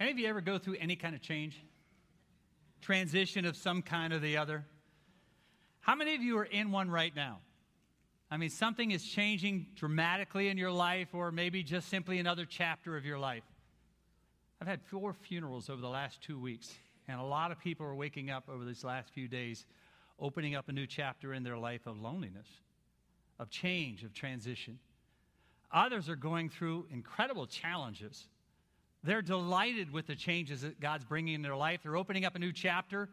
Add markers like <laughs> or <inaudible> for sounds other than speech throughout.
Any of you ever go through any kind of change? Transition of some kind or the other? How many of you are in one right now? I mean, something is changing dramatically in your life, or maybe just simply another chapter of your life. I've had four funerals over the last two weeks, and a lot of people are waking up over these last few days, opening up a new chapter in their life of loneliness, of change, of transition. Others are going through incredible challenges they're delighted with the changes that God's bringing in their life. They're opening up a new chapter,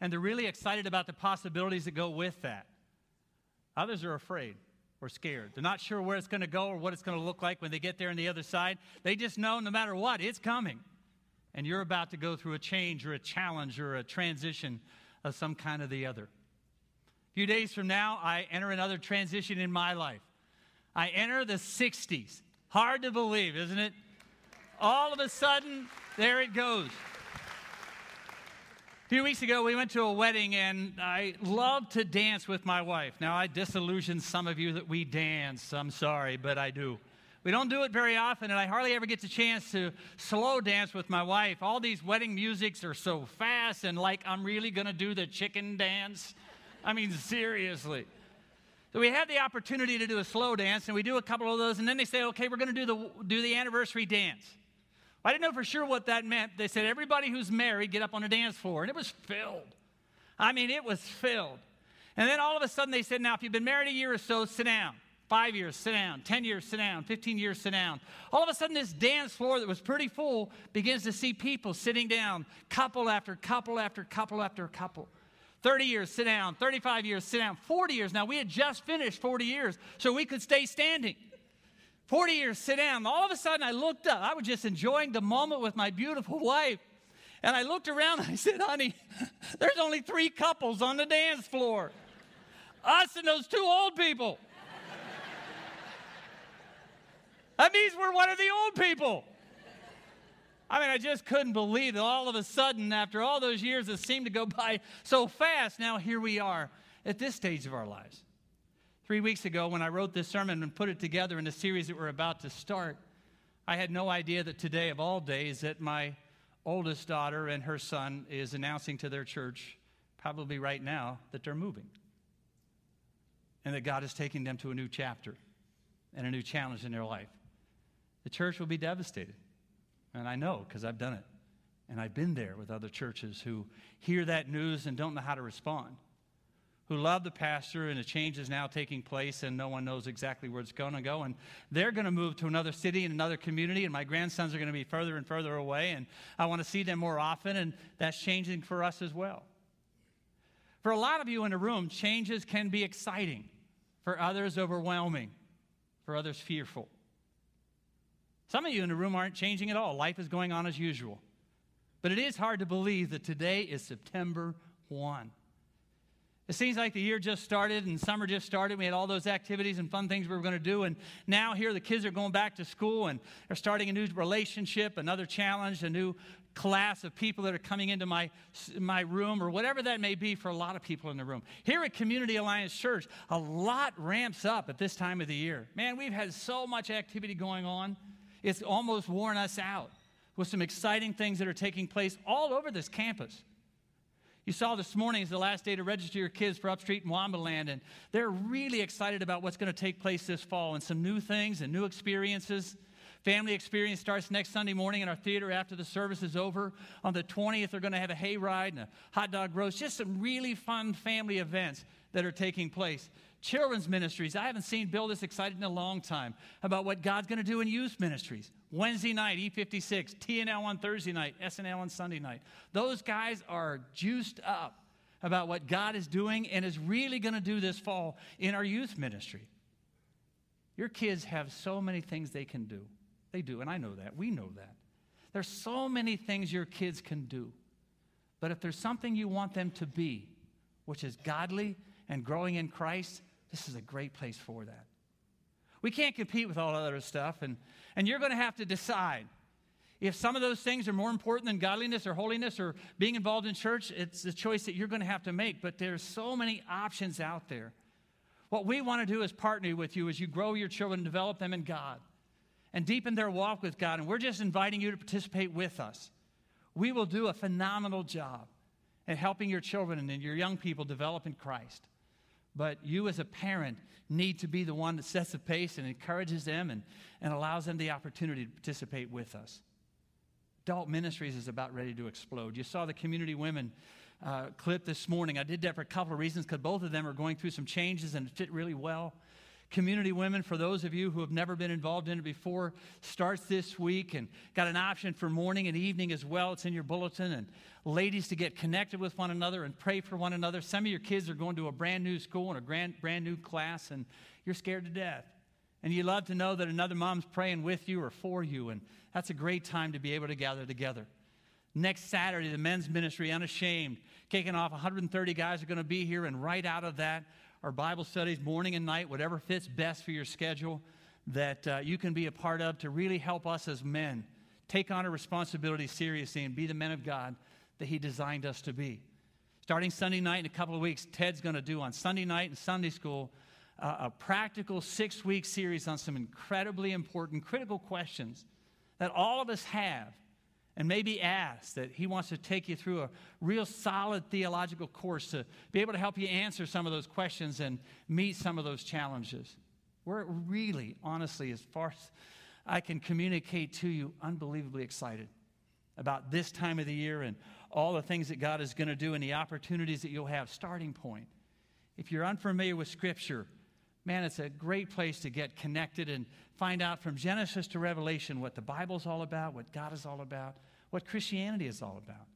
and they're really excited about the possibilities that go with that. Others are afraid or scared. They're not sure where it's going to go or what it's going to look like when they get there on the other side. They just know no matter what, it's coming. And you're about to go through a change or a challenge or a transition of some kind or the other. A few days from now, I enter another transition in my life. I enter the 60s. Hard to believe, isn't it? All of a sudden, there it goes. A few weeks ago, we went to a wedding, and I love to dance with my wife. Now, I disillusion some of you that we dance. I'm sorry, but I do. We don't do it very often, and I hardly ever get the chance to slow dance with my wife. All these wedding musics are so fast, and like I'm really going to do the chicken dance. I mean, seriously. So we have the opportunity to do a slow dance, and we do a couple of those, and then they say, okay, we're going to do the, do the anniversary dance. I didn't know for sure what that meant. They said, everybody who's married, get up on the dance floor. And it was filled. I mean, it was filled. And then all of a sudden they said, now, if you've been married a year or so, sit down. Five years, sit down. 10 years, sit down. 15 years, sit down. All of a sudden, this dance floor that was pretty full begins to see people sitting down, couple after couple after couple after couple. 30 years, sit down. 35 years, sit down. 40 years. Now, we had just finished 40 years, so we could stay standing. 40 years, sit down. All of a sudden, I looked up. I was just enjoying the moment with my beautiful <laughs> wife. And I looked around I said, honey, <laughs> there's only three couples on the dance floor us and those two old people. <laughs> That means we're one of the old people. I mean, I just couldn't believe that all of a sudden, after all those years that seemed to go by so fast, now here we are at this stage of our lives. Three weeks ago, when I wrote this sermon and put it together in the series that we're about to start, I had no idea that today, of all days, that my oldest daughter and her son is announcing to their church, probably right now, that they're moving. And that God is taking them to a new chapter and a new challenge in their life. The church will be devastated. And I know because I've done it. And I've been there with other churches who hear that news and don't know how to respond who love the pastor, and a change is now taking place, and no one knows exactly where it's going to go. And they're going to move to another city and another community, and my grandsons are going to be further and further away, and I want to see them more often, and that's changing for us as well. For a lot of you in the room, changes can be exciting, for others, overwhelming, for others, fearful. Some of you in the room aren't changing at all. Life is going on as usual. But it is hard to believe that today is September 1. It seems like the year just started and summer just started. We had all those activities and fun things we were going to do. And now here the kids are going back to school and they're starting a new relationship, another challenge, a new class of people that are coming into my, my room or whatever that may be for a lot of people in the room. Here at Community Alliance Church, a lot ramps up at this time of the year. Man, we've had so much activity going on, it's almost worn us out with some exciting things that are taking place all over this campus. You saw this morning is the last day to register your kids for Upstreet and Waumba Land, and they're really excited about what's going to take place this fall and some new things and new experiences. Family experience starts next Sunday morning in our theater after the service is over. On the 20th, they're going to have a hayride and a hot dog roast, just some really fun family events that are taking place. Children's ministries, I haven't seen Bill this excited in a long time about what God's going to do in youth ministries. Wednesday night, E56, TNL on Thursday night, SNL on Sunday night. Those guys are juiced up about what God is doing and is really going to do this fall in our youth ministry. Your kids have so many things they can do. They do, and I know that. We know that. There's so many things your kids can do. But if there's something you want them to be, which is godly and growing in Christ, this is a great place for that. We can't compete with all other stuff, and, and you're going to have to decide. If some of those things are more important than godliness or holiness or being involved in church, it's a choice that you're going to have to make. But there's so many options out there. What we want to do is partner with you as you grow your children, develop them in God, and deepen their walk with God. And we're just inviting you to participate with us. we will do a phenomenal job at helping your children and your young people develop in Christ. But you, as a parent, need to be the one that sets the pace and encourages them and, and allows them the opportunity to participate with us. Adult Ministries is about ready to explode. You saw the community women uh, clip this morning. I did that for a couple of reasons because both of them are going through some changes and it fit really well. Community Women, for those of you who have never been involved in it before, starts this week and got an option for morning and evening as well. It's in your bulletin. And ladies to get connected with one another and pray for one another. Some of your kids are going to a brand new school and a brand, brand new class, and you're scared to death. And you love to know that another mom's praying with you or for you. And that's a great time to be able to gather together. Next Saturday, the men's ministry, Unashamed, kicking off. 130 guys are going to be here, and right out of that, our Bible studies, morning and night, whatever fits best for your schedule, that uh, you can be a part of to really help us as men take on our responsibility seriously and be the men of God that He designed us to be. Starting Sunday night in a couple of weeks, Ted's going to do on Sunday night and Sunday school uh, a practical six week series on some incredibly important, critical questions that all of us have and maybe ask that he wants to take you through a real solid theological course to be able to help you answer some of those questions and meet some of those challenges. We're really, honestly, as far as I can communicate to you, unbelievably excited about this time of the year and all the things that God is going to do and the opportunities that you'll have. Starting point. If you're unfamiliar with Scripture, man, it's a great place to get connected and find out from Genesis to Revelation what the Bible's all about, what God is all about, what Christianity is all about.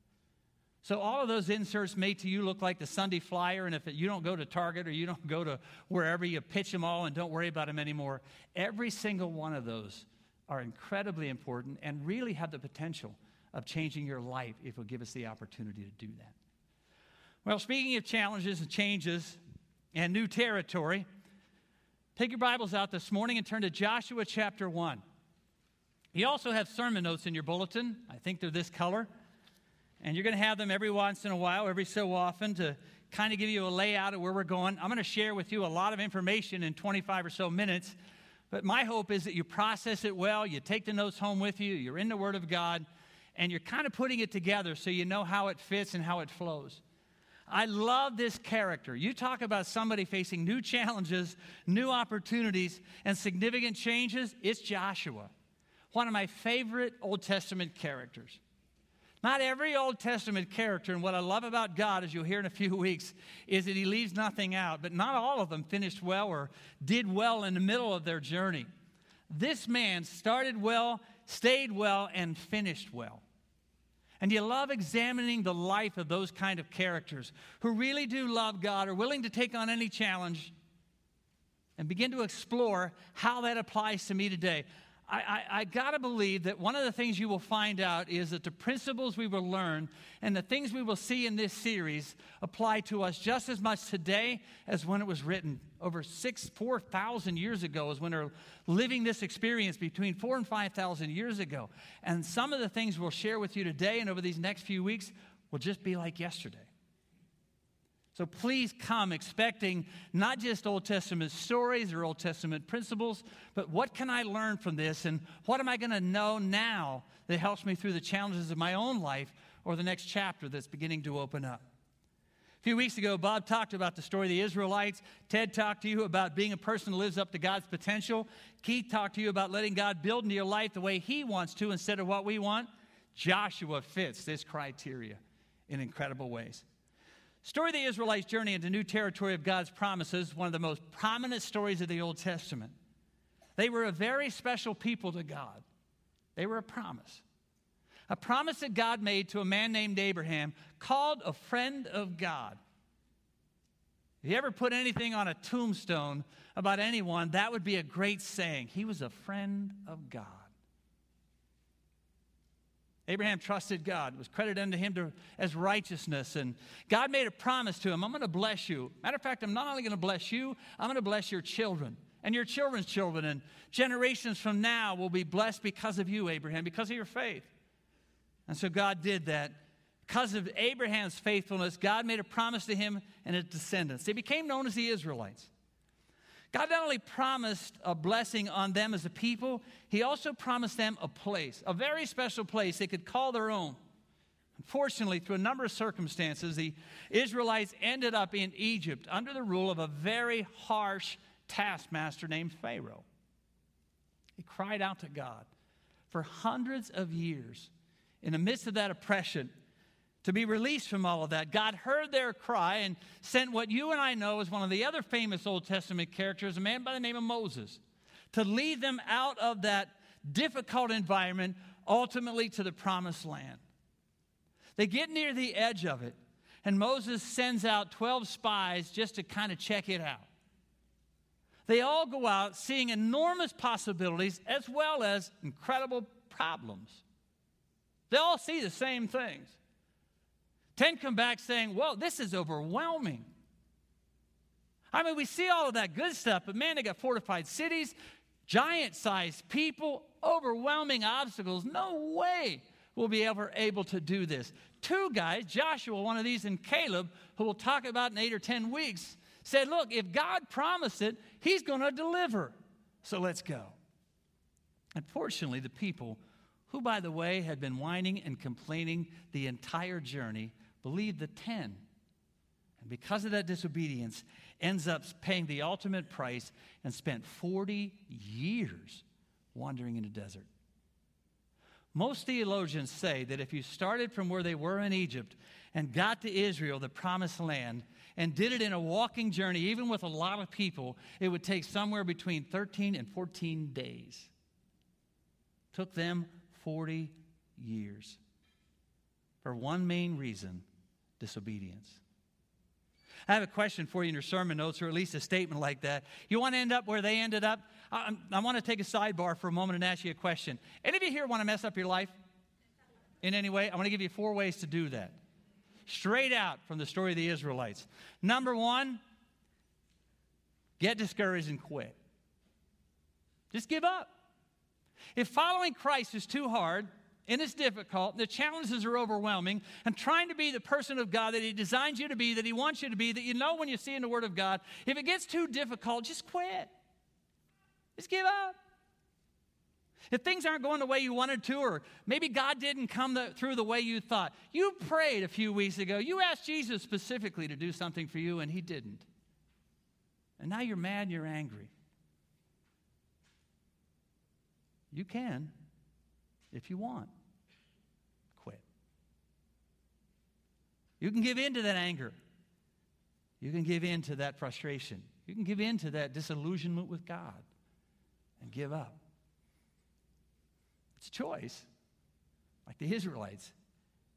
So, all of those inserts may to you look like the Sunday flyer, and if you don't go to Target or you don't go to wherever, you pitch them all and don't worry about them anymore. Every single one of those are incredibly important and really have the potential of changing your life if you'll give us the opportunity to do that. Well, speaking of challenges and changes and new territory, take your Bibles out this morning and turn to Joshua chapter 1. You also have sermon notes in your bulletin. I think they're this color. And you're going to have them every once in a while, every so often, to kind of give you a layout of where we're going. I'm going to share with you a lot of information in 25 or so minutes. But my hope is that you process it well, you take the notes home with you, you're in the Word of God, and you're kind of putting it together so you know how it fits and how it flows. I love this character. You talk about somebody facing new challenges, new opportunities, and significant changes, it's Joshua one of my favorite Old Testament characters. Not every Old Testament character, and what I love about God, as you'll hear in a few <laughs> weeks, is that He leaves nothing out, but not all of them finished well or did well in the middle of their journey. This man started well, stayed well, and finished well. And you love examining the life of those kind of characters who really do love God, are willing to take on any challenge, and begin to explore how that applies to me today. I, I, I got to believe that one of the things you will find out is that the principles we will learn and the things we will see in this series apply to us just as much today as when it was written. Over six, 4,000 years ago is when they're living this experience between four and 5,000 years ago. And some of the things we'll share with you today and over these next few weeks will just be like yesterday. So please come expecting not just Old Testament stories or Old Testament principles, but what can I learn from this and what am I going to know now that helps me through the challenges of my own life or the next chapter that's beginning to open up. A few weeks ago, Bob talked about the story of the Israelites. Ted talked to you about being a person who lives up to God's potential. Keith talked to you about letting God build into your life the way He wants to instead of what we want. Joshua fits this criteria in incredible ways. Story of the Israelites' journey into new territory of God's promises, one of the most prominent stories of the Old Testament. They were a very special people to God. They were a promise. A promise that God made to a man named Abraham, called a friend of God. If you ever put anything on a tombstone about anyone, that would be a great saying. He was a friend of God. Abraham trusted God, was credited unto him to, as righteousness, and God made a promise to him I'm going to bless you. Matter of fact, I'm not only going to bless you, I'm going to bless your children and your children's children, and generations from now will be blessed because of you, Abraham, because of your faith. And so God did that. Because of Abraham's faithfulness, God made a promise to him and his descendants. They became known as the Israelites. God not only promised a blessing on them as a people, He also promised them a place, a very special place they could call their own. Unfortunately, through a number of circumstances, the Israelites ended up in Egypt under the rule of a very harsh taskmaster named Pharaoh. He cried out to God for hundreds of years in the midst of that oppression to be released from all of that. God heard their cry and sent what you and I know as one of the other famous Old Testament characters, a man by the name of Moses, to lead them out of that difficult environment ultimately to the promised land. They get near the edge of it, and Moses sends out 12 spies just to kind of check it out. They all go out seeing enormous possibilities as well as incredible problems. They all see the same things. Ten come back saying, Whoa, this is overwhelming. I mean, we see all of that good stuff, but man, they got fortified cities, giant sized people, overwhelming obstacles. No way we'll be ever able to do this. Two guys, Joshua, one of these, and Caleb, who we'll talk about in eight or 10 weeks, said, Look, if God promised it, He's going to deliver. So let's go. Unfortunately, the people, who, by the way, had been whining and complaining the entire journey, believed the 10. And because of that disobedience, ends up paying the ultimate price and spent 40 years wandering in the desert. Most theologians say that if you started from where they were in Egypt and got to Israel, the promised land, and did it in a walking journey, even with a lot of people, it would take somewhere between 13 and 14 days. Took them 40 years. For one main reason disobedience. I have a question for you in your sermon notes, or at least a statement like that. You want to end up where they ended up? I, I want to take a sidebar for a moment and ask you a question. Any of you here want to mess up your life in any way? I want to give you four ways to do that straight out from the story of the Israelites. Number one, get discouraged and quit. Just give up. If following Christ is too hard and it's difficult, the challenges are overwhelming, and trying to be the person of God that He designed you to be, that He wants you to be, that you know when you see in the Word of God, if it gets too difficult, just quit. Just give up. If things aren't going the way you wanted to, or maybe God didn't come the, through the way you thought, you prayed a few weeks ago. You asked Jesus specifically to do something for you, and He didn't. And now you're mad, and you're angry. You can, if you want, quit. You can give in to that anger. You can give in to that frustration. You can give in to that disillusionment with God and give up. It's a choice. Like the Israelites,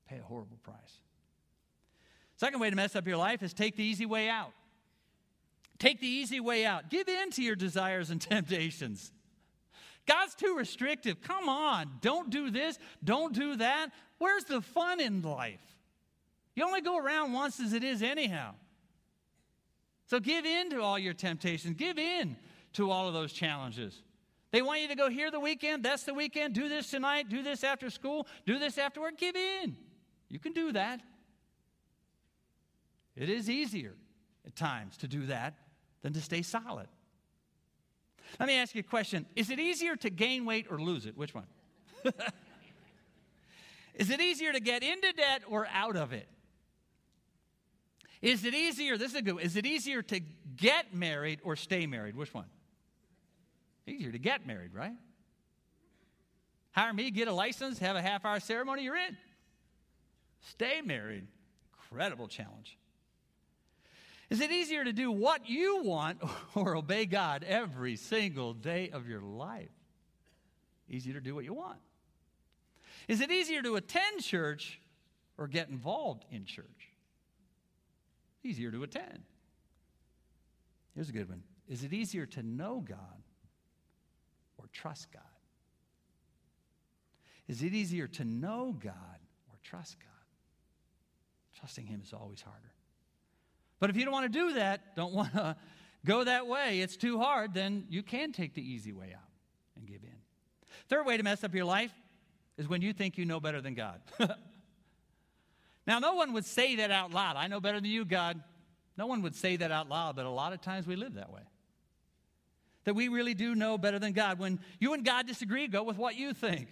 pay a horrible price. Second way to mess up your life is take the easy way out. Take the easy way out. Give in to your desires and <laughs> temptations. God's too restrictive. Come on, don't do this, don't do that. Where's the fun in life? You only go around once as it is, anyhow. So give in to all your temptations, give in to all of those challenges. They want you to go here the weekend, that's the weekend, do this tonight, do this after school, do this afterward. Give in. You can do that. It is easier at times to do that than to stay solid. Let me ask you a question Is it easier to gain weight or lose it? Which one? <laughs> is it easier to get into debt or out of it? Is it easier, this is a good, is it easier to get married or stay married? Which one? Easier to get married, right? Hire me, get a license, have a half hour ceremony, you're in. Stay married. Incredible challenge. Is it easier to do what you want <laughs> or obey God every single day of your life? Easier to do what you want. Is it easier to attend church or get involved in church? Easier to attend. Here's a good one. Is it easier to know God or trust God? Is it easier to know God or trust God? Trusting Him is always harder. But if you don't want to do that, don't want to go that way, it's too hard, then you can take the easy way out and give in. Third way to mess up your life is when you think you know better than God. <laughs> now, no one would say that out loud. I know better than you, God. No one would say that out loud, but a lot of times we live that way that we really do know better than God. When you and God disagree, go with what you think.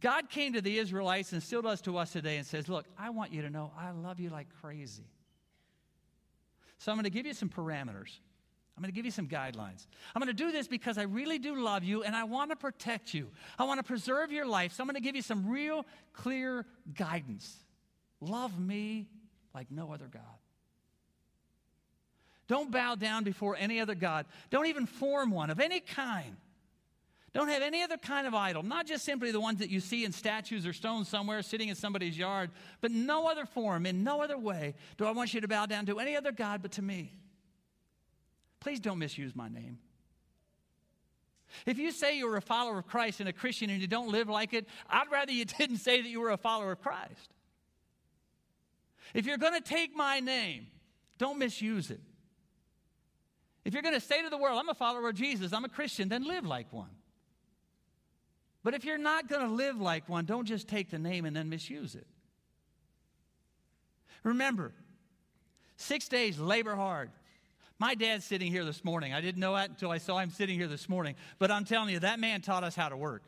God came to the Israelites and still does to us today and says, Look, I want you to know I love you like crazy. So I'm going to give you some parameters. I'm going to give you some guidelines. I'm going to do this because I really do love you and I want to protect you. I want to preserve your life. So I'm going to give you some real clear guidance. Love me like no other God. Don't bow down before any other God. Don't even form one of any kind. Don't have any other kind of idol, not just simply the ones that you see in statues or stones somewhere sitting in somebody's yard, but no other form, in no other way do I want you to bow down to any other God but to me. Please don't misuse my name. If you say you're a follower of Christ and a Christian and you don't live like it, I'd rather you <laughs> didn't say that you were a follower of Christ. If you're going to take my name, don't misuse it. If you're going to say to the world, I'm a follower of Jesus, I'm a Christian, then live like one. But if you're not going to live like one, don't just take the name and then misuse it. Remember, six days, labor hard. My dad's sitting here this morning. I didn't know that until I saw him sitting here this morning. But I'm telling you, that man taught us how to work.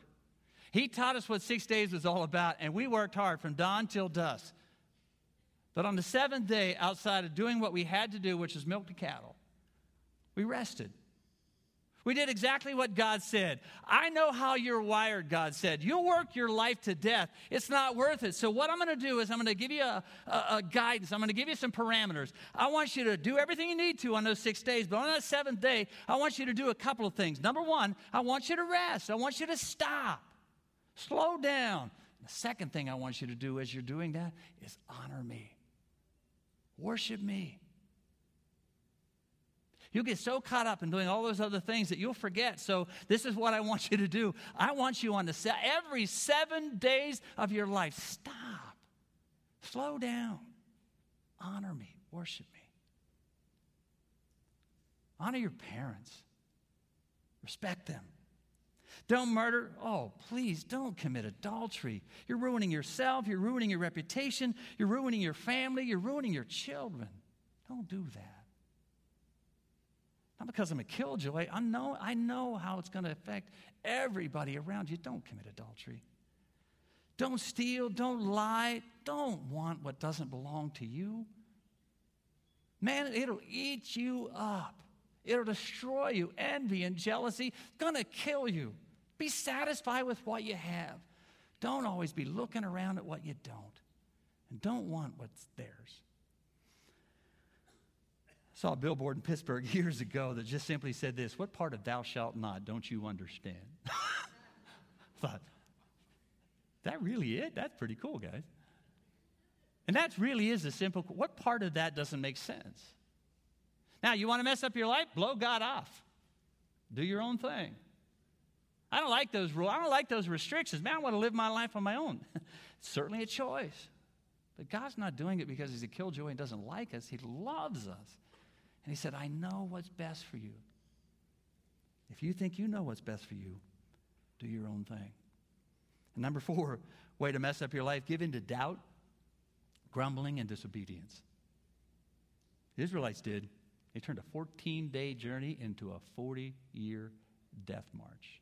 He taught us what six days was all about, and we worked hard from dawn till dusk. But on the seventh day, outside of doing what we had to do, which is milk the cattle, we rested. We did exactly what God said. I know how you're wired, God said. You'll work your life to death. It's not worth it. So, what I'm going to do is I'm going to give you a, a, a guidance. I'm going to give you some parameters. I want you to do everything you need to on those six days, but on that seventh day, I want you to do a couple of things. Number one, I want you to rest, I want you to stop, slow down. The second thing I want you to do as you're doing that is honor me, worship me. You'll get so caught up in doing all those other things that you'll forget. So, this is what I want you to do. I want you on the se- every seven days of your life, stop, slow down, honor me, worship me. Honor your parents, respect them. Don't murder. Oh, please don't commit adultery. You're ruining yourself. You're ruining your reputation. You're ruining your family. You're ruining your children. Don't do that. Not because I'm a killjoy. I know, I know how it's going to affect everybody around you. Don't commit adultery. Don't steal. Don't lie. Don't want what doesn't belong to you. Man, it'll eat you up. It'll destroy you. Envy and jealousy, to kill you. Be satisfied with what you have. Don't always be looking around at what you don't. And don't want what's theirs saw a billboard in Pittsburgh <laughs> years ago that just simply said this What part of thou shalt not don't you understand? <laughs> thought, that really it? That's pretty cool, guys. And that really is a simple what part of that doesn't make sense? Now, you want to mess up your life? Blow God off. Do your own thing. I don't like those rules. I don't like those restrictions. Man, I want to live my life on my own. <laughs> it's certainly a choice. But God's not doing it because he's a killjoy and doesn't like us. He loves us. And he said, I know what's best for you. If you think you know what's best for you, do your own thing. And number four, <laughs> way to mess up your life, give in to doubt, grumbling, and disobedience. The Israelites did. They turned a 14 day journey into a 40 year death march.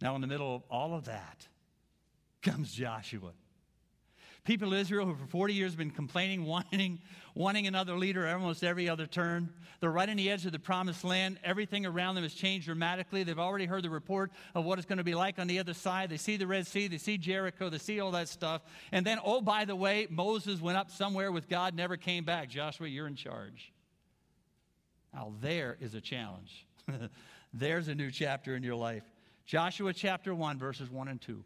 Now, in the middle of all of that comes Joshua people of Israel who for 40 years have been complaining, <laughs> whining, wanting another leader almost every other turn. They're right on the edge of the promised land. Everything around them has changed dramatically. They've already heard the report of what it's going to be like on the other side. They see the Red Sea, they see Jericho, they see all that stuff. And then, oh, by the way, Moses went up somewhere with God, never came back. Joshua, you're in charge. Now, there is a challenge. <laughs> There's a new chapter in your life. Joshua chapter 1, verses 1 and 2.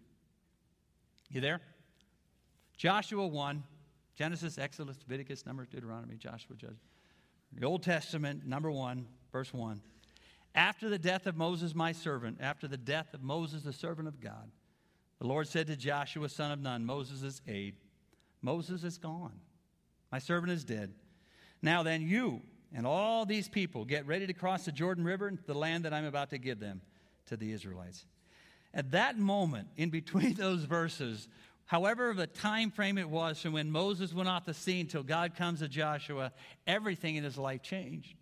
You there? Joshua 1, Genesis, Exodus, Leviticus, Numbers, Deuteronomy, Joshua, Judge. The Old Testament, number 1, verse 1. After the death of Moses, my servant, after the death of Moses, the servant of God, the Lord said to Joshua, son of Nun, Moses' aide, Moses is gone. My servant is dead. Now then, you and all these people get ready to cross the Jordan River into the land that I'm about to give them to the Israelites. At that moment, in between <laughs> those verses, However, the time frame it was from when Moses went off the scene till God comes to Joshua, everything in his life changed.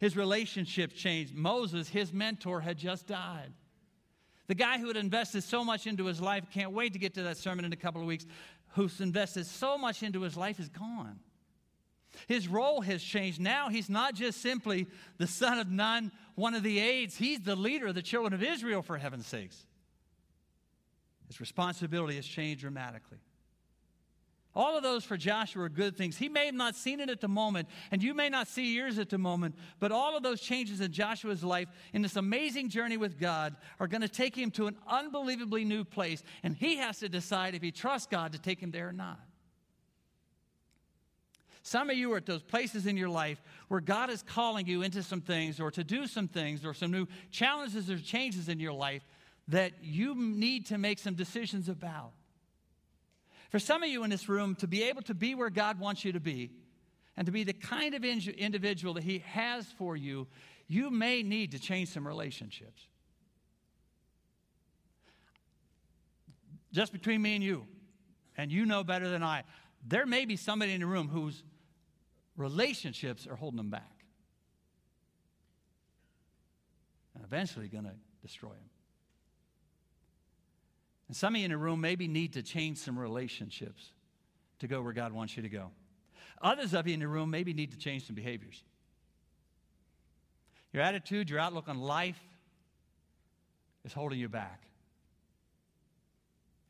His relationship changed. Moses, his mentor, had just died. The guy who had invested so much into his life, can't wait to get to that sermon in a couple of weeks, who's invested so much into his life is gone. His role has changed. Now he's not just simply the son of Nun, one of the aides, he's the leader of the children of Israel, for heaven's sakes. His responsibility has changed dramatically. All of those for Joshua are good things. He may have not seen it at the moment, and you may not see yours at the moment, but all of those changes in Joshua's life in this amazing journey with God are going to take him to an unbelievably new place, and he has to decide if he trusts God to take him there or not. Some of you are at those places in your life where God is calling you into some things or to do some things or some new challenges or changes in your life that you need to make some decisions about. For some of you in this room, to be able to be where God wants you to be and to be the kind of individual that He has for you, you may need to change some relationships. Just between me and you, and you know better than I, there may be somebody in the room whose relationships are holding them back and eventually going to destroy them. And some of you in the room maybe need to change some relationships to go where God wants you to go. Others of you in the room maybe need to change some behaviors. Your attitude, your outlook on life is holding you back.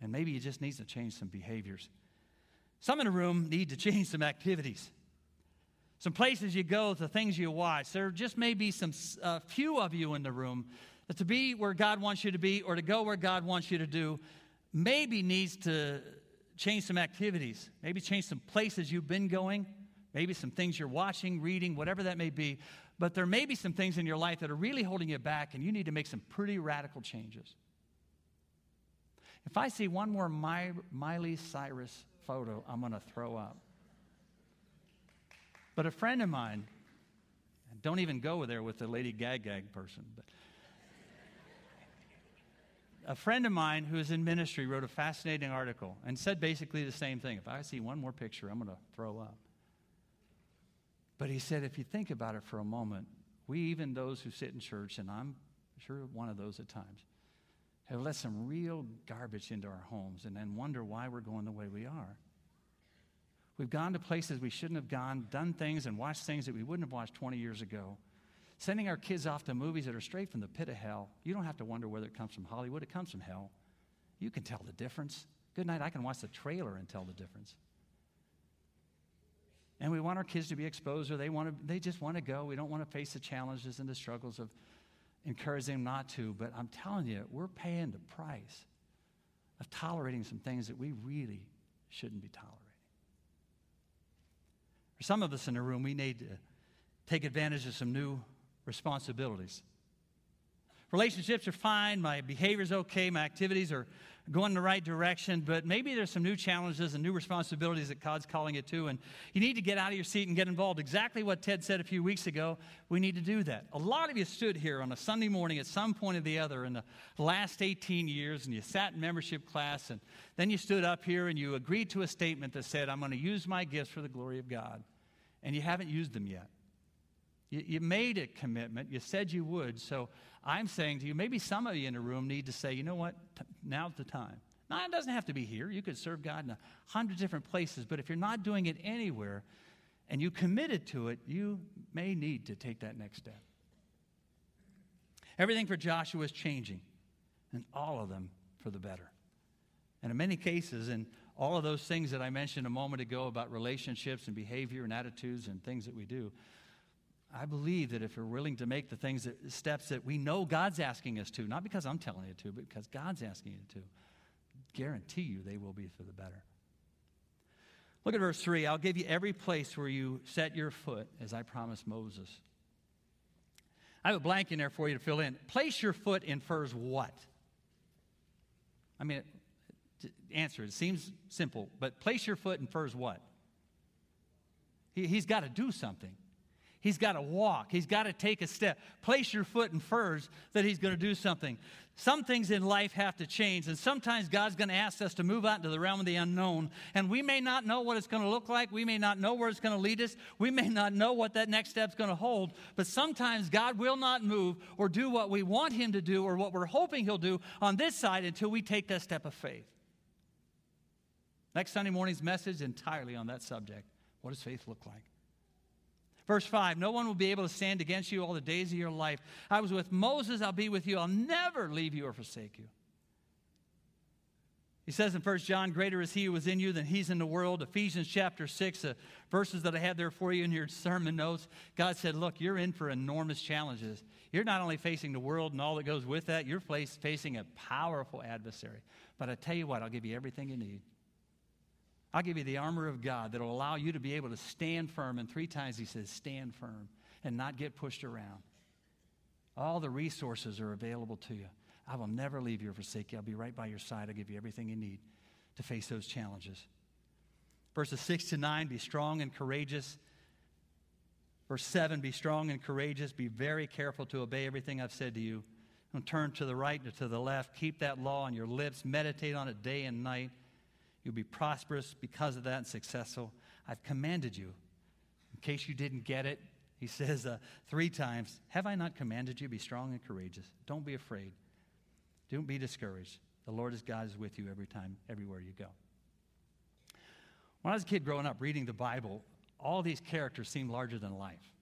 And maybe you just need to change some behaviors. Some in the room need to change some activities. Some places you go, the things you watch. There just may be some uh, few of you in the room to be where God wants you to be or to go where God wants you to do maybe needs to change some activities, maybe change some places you've been going, maybe some things you're watching, reading, whatever that may be. But there may be some things in your life that are really holding you back, and you need to make some pretty radical changes. If I see one more My, Miley Cyrus photo, I'm going to throw up. But a friend of mine, don't even go there with the Lady Gag Gag person, but a friend of mine who is in ministry wrote a fascinating article and said basically the same thing. If I see one more picture, I'm going to throw up. But he said, if you think about it for a moment, we, even those who sit in church, and I'm sure one of those at times, have let some real garbage into our homes and then wonder why we're going the way we are. We've gone to places we shouldn't have gone, done things and watched things that we wouldn't have watched 20 years ago sending our kids off to movies that are straight from the pit of hell. You don't have to wonder whether it comes from Hollywood, it comes from hell. You can tell the difference. Good night, I can watch the trailer and tell the difference. And we want our kids to be exposed, or they, want to, they just want to go. We don't want to face the challenges and the struggles of encouraging them not to. But I'm telling you, we're paying the price of tolerating some things that we really shouldn't be tolerating. For some of us in the room, we need to take advantage of some new responsibilities. Relationships are fine, my behavior's okay, my activities are going in the right direction, but maybe there's some new challenges and new responsibilities that God's calling you to, and you need to get out of your seat and get involved. Exactly what Ted said a few weeks ago, we need to do that. A lot of you stood here on a Sunday morning at some point or the other in the last 18 years, and you sat in membership class, and then you stood up here and you agreed to a statement that said, I'm going to use my gifts for the glory of God, and you haven't used them yet. You, you made a commitment. You said you would. So I'm saying to you, maybe some of you in the room need to say, you know what? T- now's the time. Now, it doesn't have to be here. You could serve God in a hundred different places. But if you're not doing it anywhere and you committed to it, you may need to take that next step. Everything for Joshua is changing, and all of them for the better. And in many cases, in all of those things that I mentioned a moment ago about relationships and behavior and attitudes and things that we do, I believe that if we're willing to make the things that, steps that we know God's asking us to, not because I'm telling you to, but because God's asking you to, guarantee you they will be for the better. Look at verse 3. I'll give you every place where you set your foot, as I promised Moses. I have a blank in there for you to fill in. Place your foot infers what? I mean, answer, it seems simple, but place your foot infers what? He, he's got to do something. He's got to walk. He's got to take a step. Place your foot infers that he's going to do something. Some things in life have to change, and sometimes God's going to ask us to move out into the realm of the unknown. And we may not know what it's going to look like. We may not know where it's going to lead us. We may not know what that next step's going to hold. But sometimes God will not move or do what we want him to do or what we're hoping he'll do on this side until we take that step of faith. Next Sunday morning's message entirely on that subject. What does faith look like? Verse 5 No one will be able to stand against you all the days of your life. I was with Moses, I'll be with you. I'll never leave you or forsake you. He says in 1 John, Greater is he who is in you than he's in the world. Ephesians chapter 6, the verses that I have there for you in your sermon notes. God said, Look, you're in for enormous challenges. You're not only facing the world and all that goes with that, you're facing a powerful adversary. But I tell you what, I'll give you everything you need. I'll give you the armor of God that will allow you to be able to stand firm. And three times he says, stand firm and not get pushed around. All the resources are available to you. I will never leave you or forsake you. I'll be right by your side. I'll give you everything you need to face those challenges. Verses 6 to 9 be strong and courageous. Verse 7 be strong and courageous. Be very careful to obey everything I've said to you. Don't turn to the right or to the left. Keep that law on your lips. Meditate on it day and night. You'll be prosperous because of that and successful. I've commanded you. In case you didn't get it, he <laughs> says uh, three times Have I not commanded you? Be strong and courageous. Don't be afraid. Don't be discouraged. The Lord is God is with you every time, everywhere you go. When I was a kid growing up reading the Bible, all these characters seemed larger than life.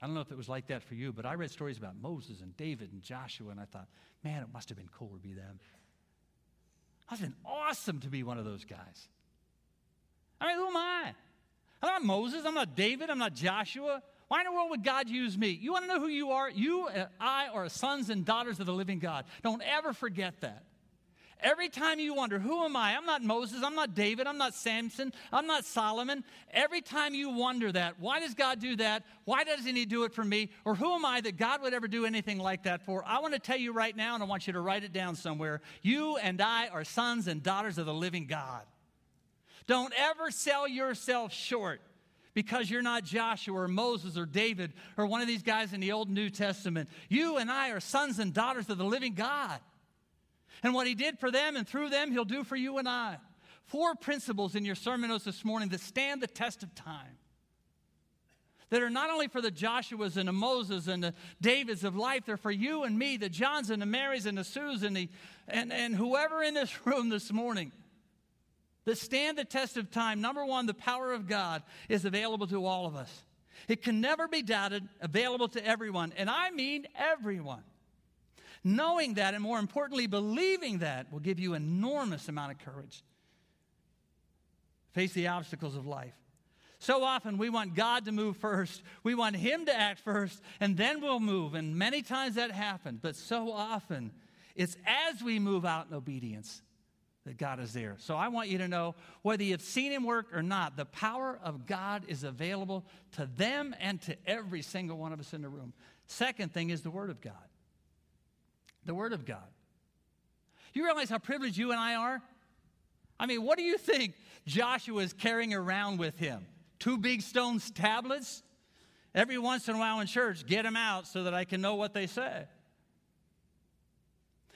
I don't know if it was like that for you, but I read stories about Moses and David and Joshua, and I thought, man, it must have been cool to be them. I've been awesome to be one of those guys. I mean, who am I? I'm not Moses. I'm not David. I'm not Joshua. Why in the world would God use me? You want to know who you are? You and I are sons and daughters of the living God. Don't ever forget that. Every time you wonder, who am I? I'm not Moses. I'm not David. I'm not Samson. I'm not Solomon. Every time you wonder that, why does God do that? Why doesn't He do it for me? Or who am I that God would ever do anything like that for? I want to tell you right now, and I want you to write it down somewhere. You and I are sons and daughters of the living God. Don't ever sell yourself short because you're not Joshua or Moses or David or one of these guys in the Old and New Testament. You and I are sons and daughters of the living God. And what he did for them and through them, he'll do for you and I. Four principles in your sermon notes this morning that stand the test of time. That are not only for the Joshuas and the Moses and the Davids of life, they're for you and me, the Johns and the Marys and the Sues and, the, and, and whoever in this <laughs> room this morning that stand the test of time. Number one, the power of God is available to all of us. It can never be doubted, available to everyone. And I mean everyone. Knowing that, and more importantly, believing that, will give you enormous amount of courage. Face the obstacles of life. So often we want God to move first. We want Him to act first, and then we'll move. And many times that happens. But so often it's as we move out in obedience that God is there. So I want you to know whether you've seen Him work or not, the power of God is available to them and to every single one of us in the room. Second thing is the Word of God the Word of God. You realize how privileged you and I are? I mean, what do you think Joshua is carrying around with him? Two big stone tablets? Every once in a while in church, get them out so that I can know what they say.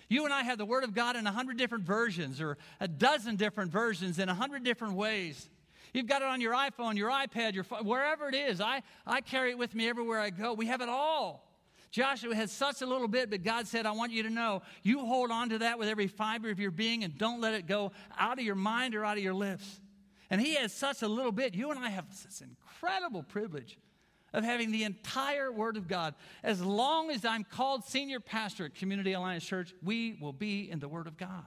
You and I have the Word of God in a hundred different versions or a dozen different versions in a hundred different ways. You've got it on your iPhone, your iPad, your wherever it is. I, I carry it with me everywhere I go. We have it all. Joshua had such a little bit, but God said, I want you to know you hold on to that with every fiber of your being and don't let it go out of your mind or out of your lips. And he has such a little bit. You and I have this incredible privilege of having the entire Word of God. As long as I'm called senior pastor at Community Alliance Church, we will be in the Word of God.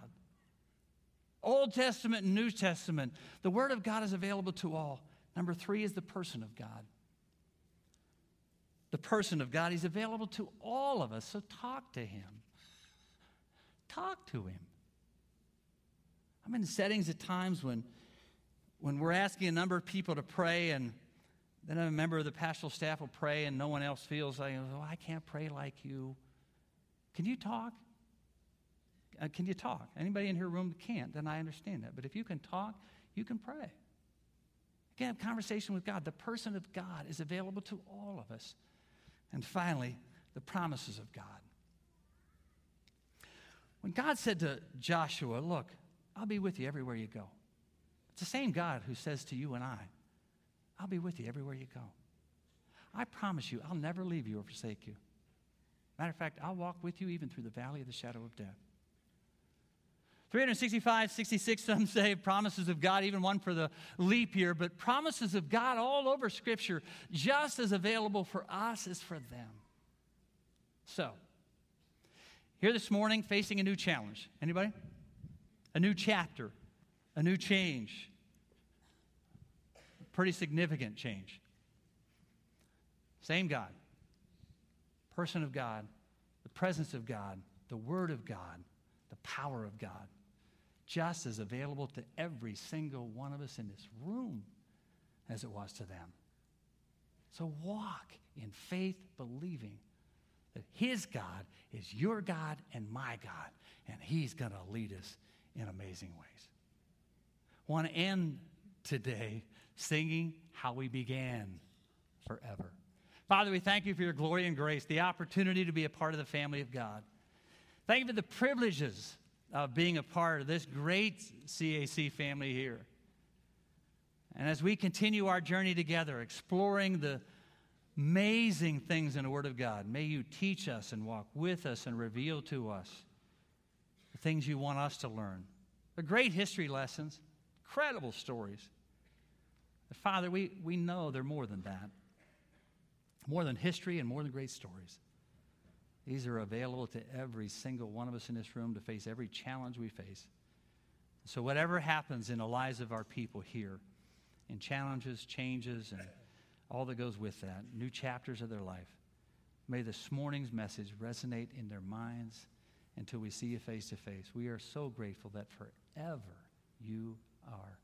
Old Testament and New Testament, the Word of God is available to all. Number three is the person of God the person of God. He's available to all of us. So talk to him. Talk to him. I'm in settings at times when, when we're asking a number of people to pray, and then a member of the pastoral staff will pray, and no one else feels like, oh, I can't pray like you. Can you talk? Uh, can you talk? Anybody in here room can't, then I understand that. But if you can talk, you can pray. Again, have conversation with God. The person of God is available to all of us. And finally, the promises of God. When God said to Joshua, Look, I'll be with you everywhere you go. It's the same God who says to you and I, I'll be with you everywhere you go. I promise you, I'll never leave you or forsake you. Matter of fact, I'll walk with you even through the valley of the shadow of death. 365, 66, some say promises of God, even one for the leap year, but promises of God all over Scripture, just as available for us as for them. So, here this morning, facing a new challenge. Anybody? A new chapter, a new change. Pretty significant change. Same God, person of God, the presence of God, the Word of God, the power of God just as available to every single one of us in this room as it was to them. So walk in faith, believing that His God is your God and my God, and He's going to lead us in amazing ways. Want to end today singing how we began forever. Father, we thank you for your glory and grace, the opportunity to be a part of the family of God. Thank you for the privileges of being a part of this great CAC family here. And as we continue our journey together, exploring the amazing things in the Word of God, may you teach us and walk with us and reveal to us the things you want us to learn. The great history lessons, incredible stories. But Father, we, we know they're more than that. More than history and more than great stories. These are available to every single one of us in this room to face every challenge we face. So, whatever happens in the lives of our people here, in challenges, changes, and all that goes with that, new chapters of their life, may this morning's message resonate in their minds until we see you face to face. We are so grateful that forever you are